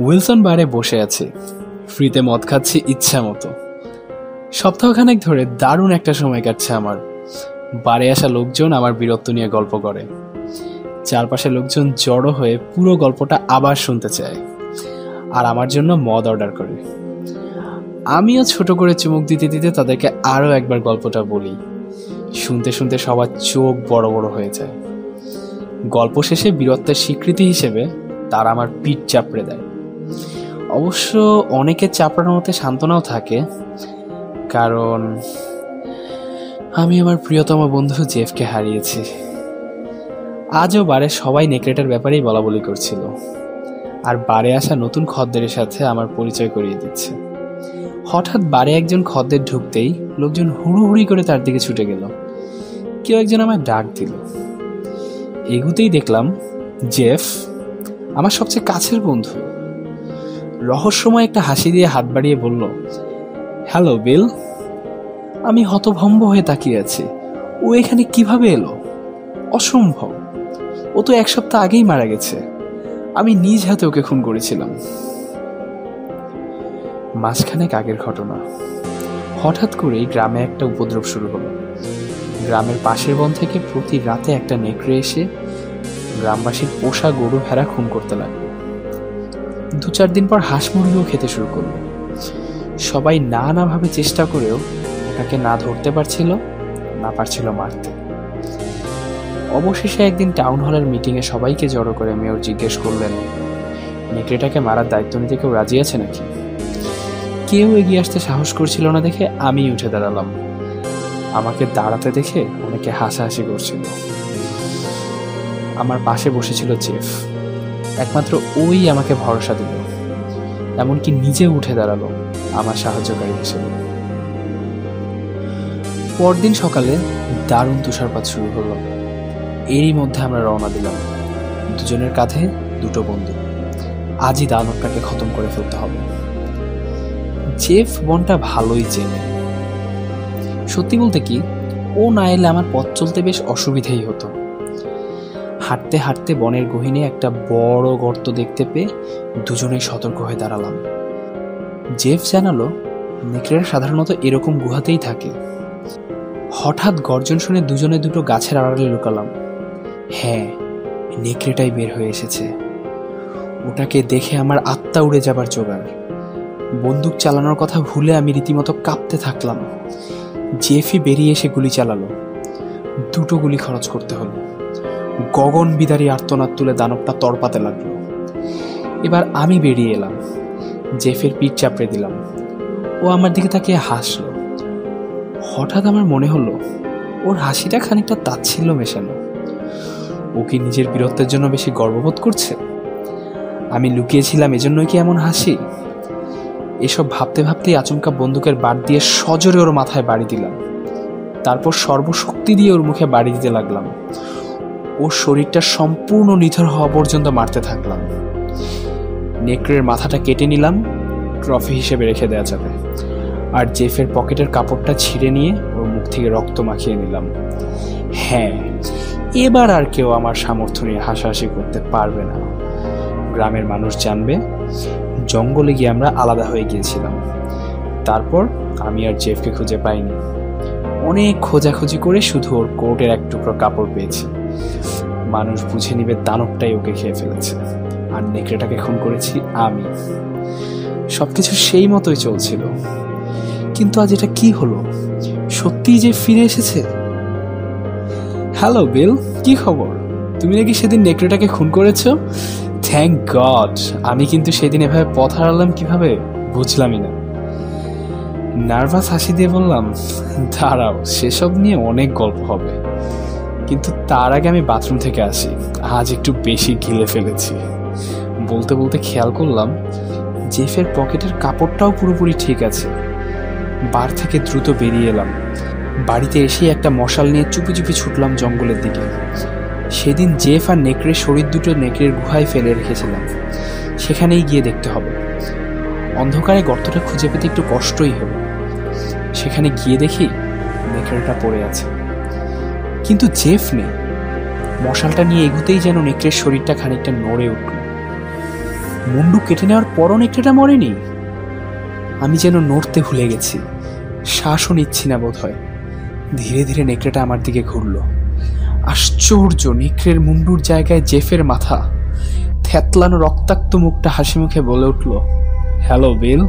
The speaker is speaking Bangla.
উইলসন বারে বসে আছে। ফ্রিতে মদ খাচ্ছি ইচ্ছা মতো। সপ্তাহখানেক ধরে দারুণ একটা সময় কাটছে আমার। বারে আসা লোকজন আমার বীরত্ব নিয়ে গল্প করে। চারপাশে লোকজন জড়ো হয়ে পুরো গল্পটা আবার শুনতে চায়। আর আমার জন্য মদ অর্ডার করে। আমিও ছোট করে চুমুক দিতে দিতে তাদেরকে আরও একবার গল্পটা বলি। শুনতে শুনতে সবার চোখ বড় বড় হয়ে যায়। গল্প শেষে বীরত্বের স্বীকৃতি হিসেবে তারা আমার পিঠ চাপড়ে দেয়। অবশ্য অনেকের চাপড়ানোর মধ্যে সান্ত্বনাও থাকে, কারণ আমি আমার প্রিয়তম বন্ধু জেফকে হারিয়েছি। আজও বারে সবাই নেকড়েটার ব্যাপারেই বলা বলি করছিল, আর বারে আসা নতুন খদ্দের সাথে আমার পরিচয় করিয়ে দিচ্ছে। হঠাৎ বারে একজন খদ্দের ঢুকতেই লোকজন হুড়ুহুড়ি করে তার দিকে ছুটে গেল। কেউ একজন আমায় ডাক দিল। এগুতেই দেখলাম জেফ আমার সবচেয়ে কাছের বন্ধু। রহস্যময় একটা হাসি দিয়ে হাত বাড়িয়ে বলল, হ্যালো, বিল। আমি হতভম্ব হয়ে তাকিয়ে আছি। ও এখানে কীভাবে এলো? অসম্ভব। ও তো এক সপ্তাহ আগেই মারা গেছে। আমি নিজ হাতে ওকে খুন করেছিলাম। মাঝখানেক আগের ঘটনা। হঠাৎ করেই গ্রামে একটা উপদ্রব শুরু হলো। গ্রামের পাশের বন থেকে প্রতি রাতে একটা নেকড়ে এসে গ্রামবাসীর পোষা গরু ভেড়া খুন করতে লাগল। দু চার দিন পর হাঁস মুরগিও খেতে শুরু করল। সবাই নানাভাবে চেষ্টা করেও ওটাকে না ধরতে পারছিল, না পারছিল মারতে। অবশেষে একদিন টাউন হলের মিটিংয়ে সবাইকে জড়ো করে মেয়র জিজ্ঞেস করলেন, নেকড়েটাকে মারার দায়িত্ব নিতে কেউ রাজি আছে নাকি? কেউ এগিয়ে আসতে সাহস করছিল না দেখে আমি উঠে দাঁড়ালাম। আমাকে দাঁড়াতে দেখে অনেকে হাসাহাসি করছিল। আমার পাশে বসেছিল জেফ। একমাত্র ওই আমাকে ভরসা দিল। এমনকি নিজে উঠে দাঁড়াল আমার সাহায্যকারী হিসেবে। পরদিন সকালে দারুণ তুষারপাত শুরু হলো। এরই মধ্যে আমরা রওনা দিলাম দুজনের কাঁধে দুটো বন্ধু আজই দানবটাকে খতম করে ফেলতে হবে। জেফ বনটা ভালোই চেনে। সত্যি বলতে কি, ও না এলে আমার পথ চলতে বেশ অসুবিধেই হতো। হাঁটতে হাঁটতে বনের গহিনে একটা বড় গর্ত দেখতে পেয়ে দুজনেই সতর্ক হয়ে দাঁড়ালাম। জেফ জানালো, নেকড়েরা সাধারণত এরকম গুহাতেই থাকে। হঠাৎ গর্জন শুনে দুজনে দুটো গাছের আড়ালে লুকালাম। হ্যাঁ নেকড়েটাই বের হয়ে এসেছে। ওটাকে দেখে আমার আত্মা উড়ে যাবার জোগাড়। বন্দুক চালানোর কথা ভুলে আমি রীতিমতো কাঁপতে থাকলাম। জেফি বেরিয়ে এসে গুলি চালালো। দুটো গুলি খরচ করতে হলো। গগন বিদারী আর্তনাদ তুলে দানবটা তরপাতে লাগল। এবার আমি বেরিয়ে এলাম। জেফের পিঠ চাপড়ে দিলাম। ও আমার দিকে তাকিয়ে হাসলো। হঠাৎ আমার মনে হলো, ওর হাসিটা খানিকটা তাচ্ছিল্য মেশানো। ও কি নিজের বীরত্বের জন্য বেশি গর্ববোধ করছে? আমি লুকিয়েছিলাম, এজন্যই কি এমন হাসি? এসব ভাবতে ভাবতেই আচমকা বন্দুকের বাট দিয়ে সজোরে ওর মাথায় বাড়ি দিলাম। তারপর সর্বশক্তি দিয়ে ওর মুখে বাড়ি দিতে লাগলাম। ওর শরীরটা সম্পূর্ণ নিথর হওয়া পর্যন্ত মারতে থাকলাম। নেকড়ের মাথাটা কেটে নিলাম, ট্রফি হিসেবে রেখে দেওয়া যাবে। আর জেফের পকেটের কাপড়টা ছিঁড়ে নিয়ে ওর মুখ থেকে রক্ত মাখিয়ে নিলাম। হ্যাঁ এবার আর কেউ আমার সামর্থ্য নিয়ে হাসাহাসি করতে পারবে না। গ্রামের মানুষ জানবে, জঙ্গলে গিয়ে আমরা আলাদা হয়ে গিয়েছিলাম। তারপর আমি আর জেফকে খুঁজে পাইনি। অনেক খোঁজাখুঁজি করে শুধু ওর কোর্টের এক টুকরো কাপড় পেয়েছি। মানুষ বুঝে নিবে দানবটাই ওকে খেয়ে ফেলেছে। আর নেকড়েটাকে খুন করেছি আমি। সবকিছু সেই মতোই চলছিল। কিন্তু আজ এটা কি হলো? সত্যিই যে ফিরে এসেছে? হ্যালো, বিল, কি খবর? তুমি নাকি সেদিন নেকড়েটাকে খুন করেছ? থ্যাংক গড, আমি কিন্তু সেদিন এভাবে পথ হারালাম কীভাবে? বুঝলামই না। নার্ভাস হাসি দিয়ে বললাম, দাঁড়াও, সেসব নিয়ে অনেক গল্প হবে। কিন্তু তার আগে আমি বাথরুম থেকে আসি। আজ একটু বেশি গিলে ফেলেছি। বলতে বলতে খেয়াল করলাম, জেফের পকেটের কাপড়টাও পুরোপুরি ঠিক আছে। বার থেকে দ্রুত বেরিয়ে এলাম। বাড়িতে এসে একটা মশাল নিয়ে চুপি চুপি ছুটলাম জঙ্গলের দিকে। সেদিন জেফ আর নেকড়ের শরীর দুটো নেকড়ের গুহায় ফেলে রেখেছিলাম। সেখানেই গিয়ে দেখতে হবে। অন্ধকারে গর্তটা খুঁজে পেতে একটু কষ্টই হলো। সেখানে গিয়ে দেখি নেকড়েটা পড়ে আছে। কিন্তু জেফ নেই। মশালটা নিয়ে এগুতেই যেন নেকড়ের শরীরটা খানিকটা নড়ে উঠল। মুন্ডু কেটে নেওয়ার পরও নেকড়েটা মরেনি। আমি যেন নড়তে ভুলে গেছি। শ্বাসও নিচ্ছি না বোধ হয় ধীরে ধীরে নেকড়েটা আমার দিকে ঘুরল। আশ্চর্য নেকড়ের মুন্ডুর জায়গায় জেফের মাথা। থ্যাতলানো রক্তাক্ত মুখটা হাসি মুখে বলে উঠল, হ্যালো, বিল।